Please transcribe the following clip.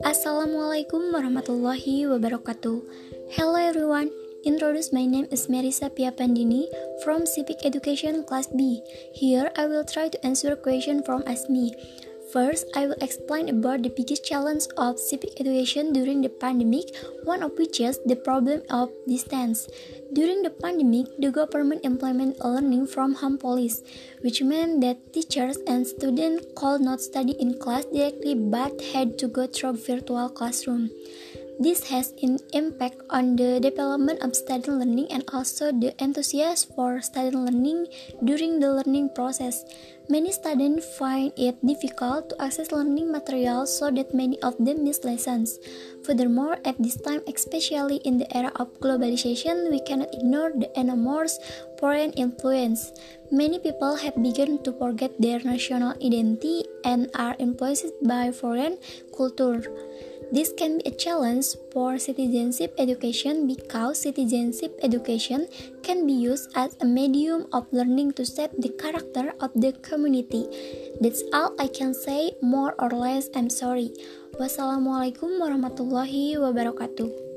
Assalamualaikum warahmatullahi wabarakatuh. Hello everyone. Introduce my name is Marisa Pia Pandini from Civic Education Class B. Here I will try to answer question from ASMI. First, I will explain about the biggest challenge of civic education during the pandemic, one of which is the problem of distance. During the pandemic, the government implemented learning from home policy, which meant that teachers and students could not study in class directly but had to go through virtual classroom. This has an impact on the development of student learning and also the enthusiasm for student learning during the learning process. Many students find it difficult to access learning materials so that many of them miss lessons. Furthermore, at this time, especially in the era of globalization, we cannot ignore the enormous foreign influence. Many people have begun to forget their national identity and are influenced by foreign culture. This can be a challenge for citizenship education because citizenship education can be used as a medium of learning to shape the character of the community. That's all I can say, more or less, I'm sorry. Wassalamualaikum warahmatullahi wabarakatuh.